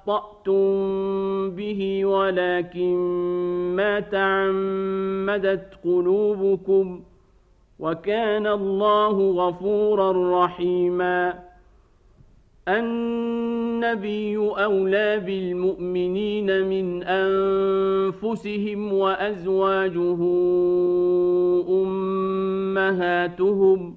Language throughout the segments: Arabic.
أخطأتم به ولكن ما تعمدت قلوبكم وكان الله غفورا رحيما. النبي أولى بالمؤمنين من أنفسهم وأزواجه أمهاتهم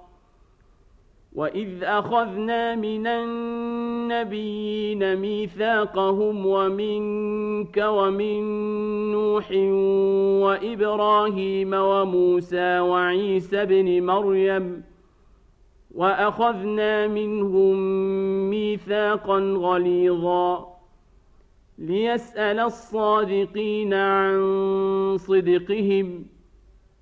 واذ اخذنا من النبيين ميثاقهم ومنك ومن نوح وابراهيم وموسى وعيسى ابن مريم واخذنا منهم ميثاقا غليظا ليسال الصادقين عن صدقهم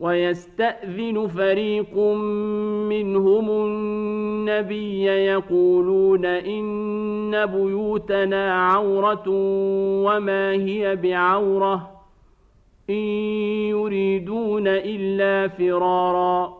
ويستأذن فريق منهم النبي يقولون إن بيوتنا عورة وما هي بعورة إن يريدون إلا فرارا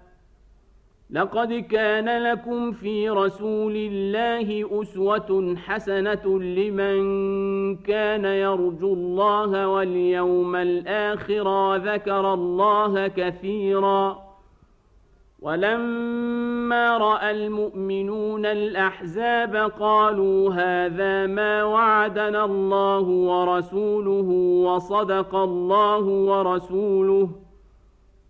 لقد كان لكم في رسول الله أسوة حسنة لمن كان يرجو الله واليوم الآخر ذكر الله كثيرا. ولما رأى المؤمنون الأحزاب قالوا هذا ما وعدنا الله ورسوله وصدق الله ورسوله.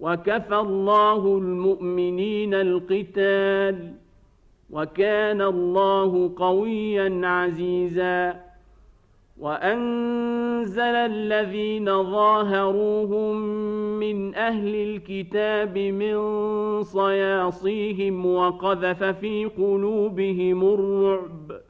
وكفى الله المؤمنين القتال وكان الله قويا عزيزا وأنزل الذين ظاهروهم من أهل الكتاب من صياصيهم وقذف في قلوبهم الرعب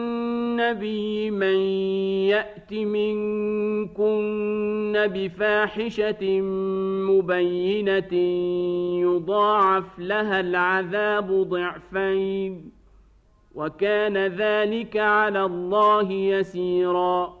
النبي من يأت منكن بفاحشة مبينة يضاعف لها العذاب ضعفين وكان ذلك على الله يسيراً.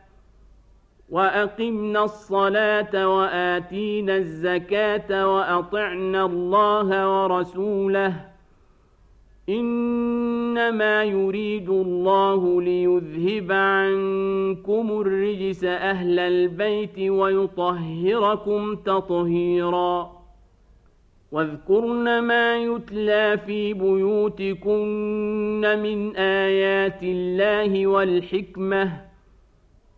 واقمنا الصلاه واتينا الزكاه واطعنا الله ورسوله انما يريد الله ليذهب عنكم الرجس أهل البيت ويطهركم تطهيرا واذكرن ما يتلى في بيوتكن من ايات الله والحكمه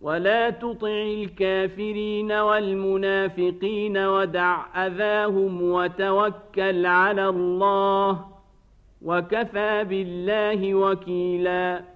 ولا تطع الكافرين والمنافقين ودع اذاهم وتوكل على الله وكفى بالله وكيلا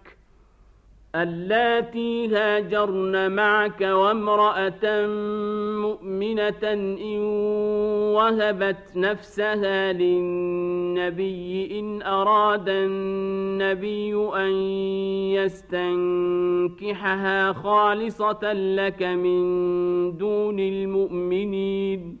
اللاتي هاجرن معك وامرأة مؤمنة إن وهبت نفسها للنبي إن أراد النبي أن يستنكحها خالصة لك من دون المؤمنين.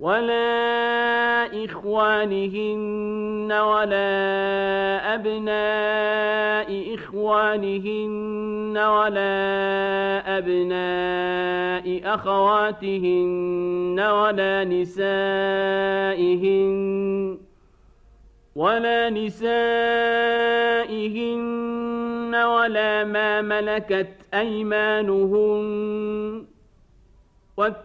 ولا إخوانهن ولا أبناء إخوانهن ولا أبناء أخواتهن ولا نسائهن ولا نسائهن ولا ما ملكت أيمانهن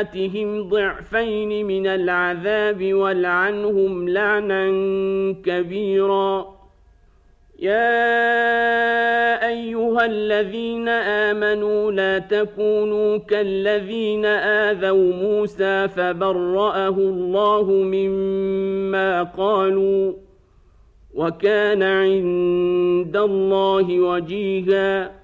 آتهم ضعفين من العذاب والعنهم لعنا كبيرا يا أيها الذين آمنوا لا تكونوا كالذين آذوا موسى فبرأه الله مما قالوا وكان عند الله وجيهاً